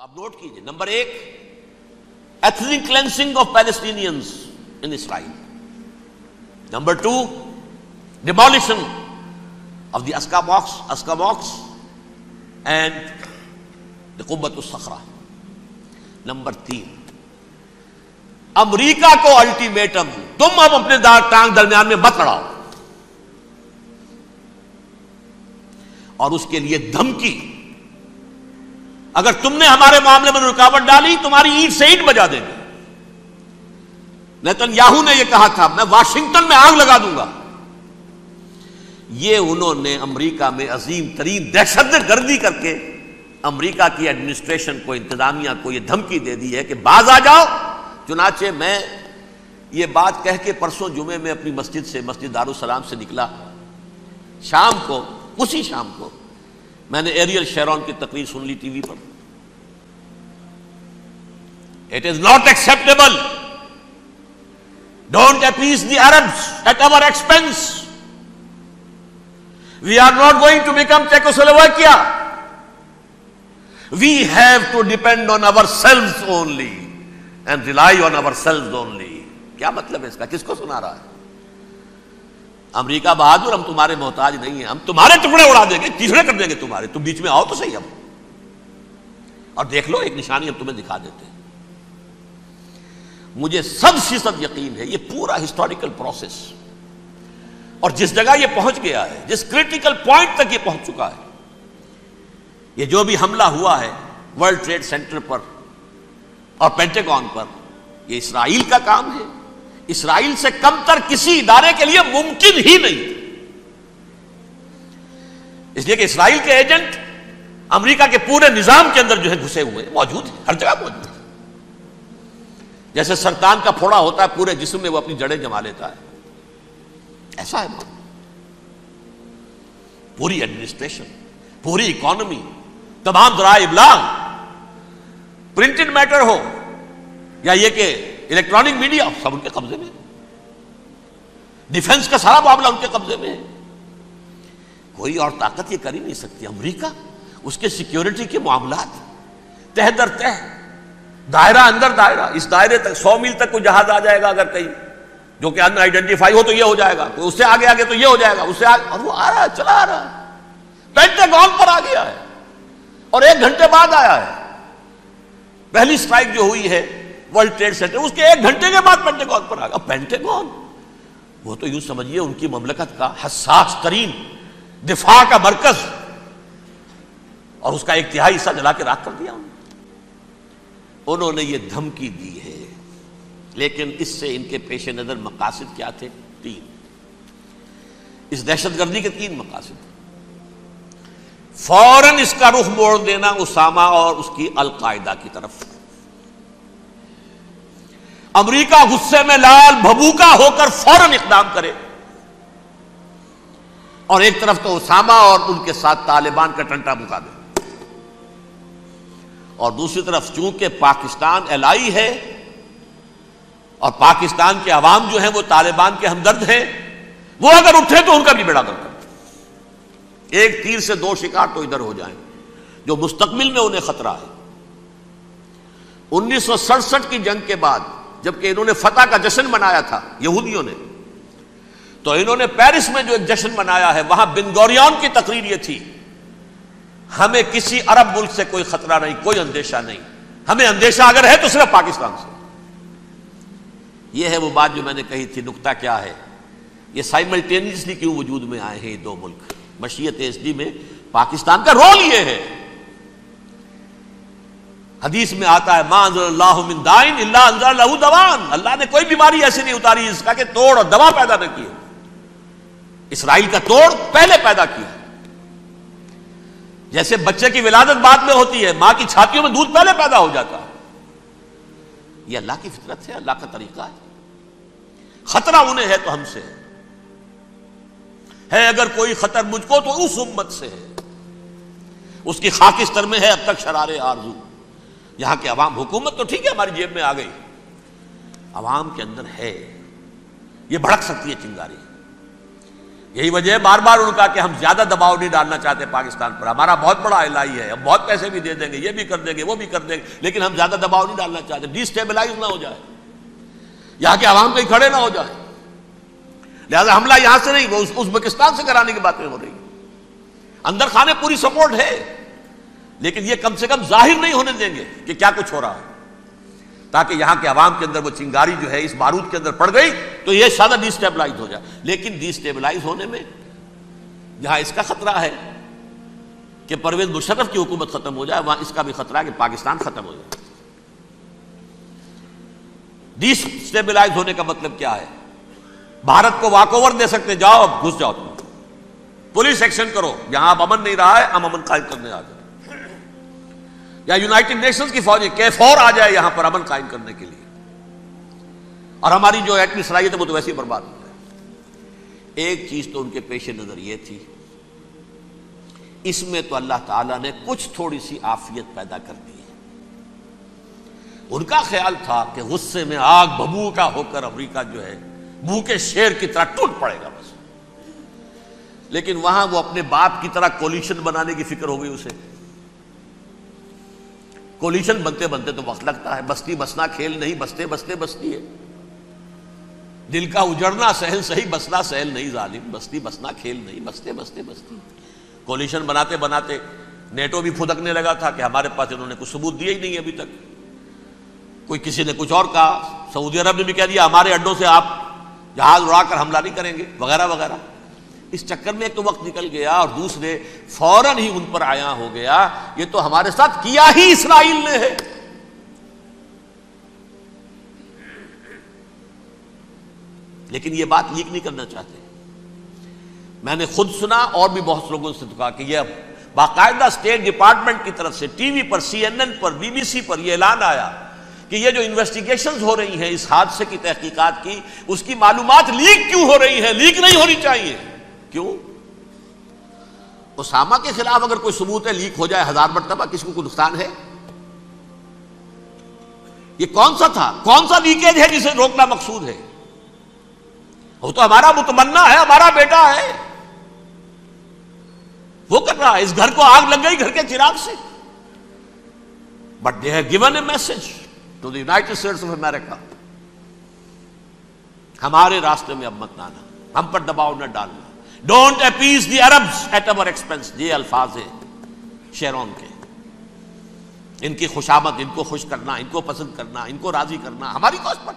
آپ نوٹ کیجیے، نمبر ایک ethnic cleansing of Palestinians in Israel number two demolition of the اسکاماکس اسکاماکس and the قبت الصخرہ نمبر تین، امریکہ کو الٹیمیٹم تم اب اپنے دار ٹانگ درمیان میں مت لڑاؤ۔ اور اس کے لیے دھمکی اگر تم نے ہمارے معاملے میں رکاوٹ ڈالی، تمہاری اینٹ سے اینٹ بجا دیں گے۔ نیتن یاہو نے یہ کہا تھا، میں واشنگٹن میں آگ لگا دوں گا۔ یہ انہوں نے امریکہ میں عظیم ترین دہشت گردی کر کے امریکہ کی ایڈمنسٹریشن کو انتظامیہ کو یہ دھمکی دے دی ہے کہ باز آ جاؤ۔ چنانچہ میں یہ بات کہہ کے پرسوں جمعے میں اپنی مسجد سے، مسجد دارالسلام سے نکلا۔ شام کو، اسی شام کو میں نے ایریل شیرون کی تقریر سن لی ٹی وی پر۔ It is not acceptable don't appease the Arabs at our expense we are not going to become Czechoslovakia we have to depend on our self only and rely on our self only کیا مطلب ہے اس کا کس کو سنا رہا ہے امریکہ بہادر ہم تمہارے محتاج نہیں ہیں ہم تمہارے ٹکڑے اڑا دیں گے تیسرے کر دیں گے تمہارے تم بیچ میں آؤ تو صحیح ہم اور دیکھ لو ایک نشانی ہم تمہیں دکھا دیتے ہیں مجھے سب فیصد یقین ہے یہ پورا ہسٹوریکل پروسیس اور جس جگہ یہ پہنچ گیا ہے، جس کریٹیکل پوائنٹ تک یہ پہنچ چکا ہے، یہ جو بھی حملہ ہوا ہے ورلڈ ٹریڈ سینٹر پر اور پینٹیگون پر، یہ اسرائیل کا کام ہے۔ اسرائیل سے کم تر کسی ادارے کے لیے ممکن ہی نہیں۔ اس لیے کہ اسرائیل کے ایجنٹ امریکہ کے پورے نظام کے اندر جو ہے گھسے ہوئے، موجود ہیں، ہر جگہ موجود ہے جیسے سرطان کا پھوڑا ہوتا ہے، پورے جسم میں وہ اپنی جڑیں جما لیتا ہے۔ ایسا ہے پوری ایڈمنسٹریشن پوری اکانومی تمام ذرائع ابلاغ۔ پرنٹڈ میٹر ہو یا یہ کہ الیکٹرانک میڈیا سب ان کے قبضے میں۔ ڈیفنس کا سارا معاملہ ان کے قبضے میں۔ ہے کوئی اور طاقت یہ کر ہی نہیں سکتی، امریکہ، اس کے سیکیورٹی کے معاملات۔ تہ در تہ۔ دائرہ اندر دائرہ، اس دائرے تک، سو میل تک کوئی جہاز آ جائے گا اگر کہیں۔ جو کہ ان آئیڈینٹیفائی ہو تو یہ ہو جائے گا، کوئی اس سے آگے آگے تو یہ ہو جائے گا، اس سے آگے۔ اور وہ آ رہا ہے، چلا آ رہا ہے۔ پینٹاگون پر آ گیا ہے۔ اور ایک گھنٹے بعد آیا ہے۔ پہلی سٹرائک جو ہوئی ہے ورلڈ ٹریڈ سینٹر اس کے ایک گھنٹے کے بعد پینٹاگون پر آ گیا۔ پینٹاگون وہ تو یوں سمجھیے، ان کی مملکت کا حساس ترین دفاع کا مرکز۔ اور اس کا ایک تہائی حصہ جلا کے راک کر دیا انہوں نے۔ انہوں نے یہ دھمکی دی ہے۔ لیکن اس سے ان کے پیش نظر مقاصد کیا تھے؟ تین۔ اس دہشت گردی کے تین مقاصد۔ فوراً اس کا رخ موڑ دینا اسامہ اور اس کی القاعدہ کی طرف۔ امریکہ غصے میں لال بھبوکا ہو کر فوراً اقدام کرے۔ اور ایک طرف تو اسامہ اور ان کے ساتھ طالبان کا ٹنٹا مکا دے اور دوسری طرف چونکہ پاکستان الائی ہے اور پاکستان کے عوام جو ہیں وہ طالبان کے ہمدرد ہیں، وہ اگر اٹھے تو ان کا بھی بیڑا کر ایک تیر سے دو شکار تو ادھر ہو جائیں، جو مستقبل میں انہیں خطرہ ہے۔ انیس سو سڑسٹھ کی جنگ کے بعد، جبکہ انہوں نے فتح کا جشن منایا تھا یہودیوں نے، تو انہوں نے پیرس میں جو ایک جشن منایا ہے، وہاں بنگوریون کی تقریر یہ تھی۔ ہمیں کسی عرب ملک سے کوئی خطرہ نہیں، کوئی اندیشہ نہیں۔ ہمیں اندیشہ اگر ہے تو صرف پاکستان سے۔ یہ ہے وہ بات جو میں نے کہی تھی، نقطہ کیا ہے؟ یہ سائملٹینیسلی کیوں وجود میں آئے ہیں یہ دو ملک؟ مشیت ایس ڈی میں پاکستان کا رول یہ ہے۔ حدیث میں آتا ہے، ما انزل اللہ من دائن اللہ انزل له دوان۔ اللہ نے کوئی بیماری ایسی نہیں اتاری اس کا کہ توڑ اور دوا پیدا نہ کیے۔ اسرائیل کا توڑ پہلے پیدا کیا جیسے بچے کی ولادت بعد میں ہوتی ہے، ماں کی چھاتیوں میں دودھ پہلے پیدا ہو جاتا یہ اللہ کی فطرت ہے، اللہ کا طریقہ ہے۔ خطرہ انہیں ہے تو ہم سے۔ ہے ہے اگر کوئی خطر مجھ کو تو اس امت سے ہے۔ اس کی خاکستر میں ہے اب تک شرارے آرزو۔ یہاں کے عوام، حکومت تو ٹھیک ہے، ہماری جیب میں آ گئی۔ عوام کے اندر ہے۔ یہ بھڑک سکتی ہے چنگاری۔ یہی وجہ ہے، بار بار ان کا کہ ہم زیادہ دباؤ نہیں ڈالنا چاہتے پاکستان پر۔ ہمارا بہت بڑا الائی ہے، ہم بہت پیسے بھی دے دیں گے، یہ بھی کر دیں گے، وہ بھی کر دیں گے، لیکن ہم زیادہ دباؤ نہیں ڈالنا چاہتے۔ ڈیسٹیبلائز نہ ہو جائے۔ یہاں کے عوام کہیں کھڑے نہ ہو جائے لہذا حملہ یہاں سے نہیں، وہ ازبکستان سے کرانے کی باتیں ہو رہی۔ اندر خانے پوری سپورٹ ہے، لیکن یہ کم سے کم ظاہر نہیں ہونے دیں گے کہ کیا کچھ ہو رہا ہے۔ تاکہ یہاں کے عوام کے اندر وہ چنگاری جو ہے اس بارود کے اندر پڑ گئی تو یہ شادہ ڈیسٹیبلائز ہو جائے۔ لیکن ڈیسٹیبلائز ہونے میں جہاں اس کا خطرہ ہے کہ پرویز مشرف کی حکومت ختم ہو جائے، وہاں اس کا بھی خطرہ ہے کہ پاکستان ختم ہو جائے۔ ڈیسٹیبلائز ہونے کا مطلب کیا ہے؟ بھارت کو واک اوور دے سکتے، جاؤ اب گھس جاؤ تم۔ پولیس ایکشن کرو۔ یہاں اب امن نہیں رہا ہے، ہم امن قائم کرنے آ جائیں یا یونائٹڈ نیشنز کی فوجی کے فور آ جائے یہاں پر امن قائم کرنے کے لیے۔ اور ہماری جو ایٹمی صلاحیت ہے وہ تو ویسے ہی برباد ہو جائے ایک چیز تو ان کے پیش نظر یہ تھی، اس میں تو اللہ تعالیٰ نے کچھ تھوڑی سی آفیت پیدا کر دی ہے۔ ان کا خیال تھا کہ غصے میں آگ ببو کا ہو کر امریکہ جو ہے بھوکے شیر کی طرح ٹوٹ پڑے گا بس۔ لیکن وہاں وہ اپنے باپ کی طرح کولیشن بنانے کی فکر ہو گئی اسے۔ کولیشن بنتے بنتے تو وقت لگتا ہے۔ بستی بسنا، کھیل نہیں، بستے بستے بستی ہے۔ دل کا اجڑنا سہل صحیح، بسنا سہل نہیں، ظالم۔ بستی بسنا، کھیل نہیں، بستے بستے بستی۔ کولیشن بناتے بناتے نیٹو بھی پھدکنے لگا تھا کہ ہمارے پاس انہوں نے کچھ ثبوت دیا ہی نہیں ابھی تک۔ کوئی کسی نے کچھ اور کہا۔ سعودی عرب نے بھی کہہ دیا، ہمارے اڈوں سے آپ جہاز اڑا کر حملہ نہیں کریں گے۔ وغیرہ وغیرہ۔ اس چکر میں ایک تو وقت نکل گیا اور دوسرے فوراً ہی ان پر آیا ہو گیا۔ یہ تو ہمارے ساتھ کیا ہی اسرائیل نے ہے۔ لیکن یہ بات لیک نہیں کرنا چاہتے۔ میں نے خود سنا اور بھی بہت لوگوں سے کہا کہ یہ باقاعدہ اسٹیٹ ڈپارٹمنٹ کی طرف سے ٹی وی پر، سی این این پر، بی بی سی پر یہ اعلان آیا کہ یہ جو انویسٹیگیشن ہو رہی ہیں، اس حادثے کی تحقیقات کی، اس کی معلومات لیک کیوں ہو رہی ہیں؟ لیک نہیں ہونی چاہیے۔ کیوں؟ اسامہ کے خلاف اگر کوئی ثبوت ہے لیک ہو جائے ہزار مرتبہ کسی کو کوئی نقصان ہے؟ یہ کون سا تھا؟ کون سا لیکیج ہے جسے روکنا مقصود ہے؟ وہ تو ہمارا متمنا ہے، ہمارا بیٹا ہے۔ وہ کر رہا ہے، اس گھر کو آگ لگ گئی گھر کے چراغ سے۔ But they have given a message to the United States of America ہمارے راستے میں اب مت نانا ہم پر دباؤ نہ ڈالنا۔ Don't appease the Arabs at our expense یہ الفاظ ہیں شیرون کے۔ ان کی خوشامد، ان کو خوش کرنا، ان کو پسند کرنا، ان کو راضی کرنا، ہماری کوسٹ پر۔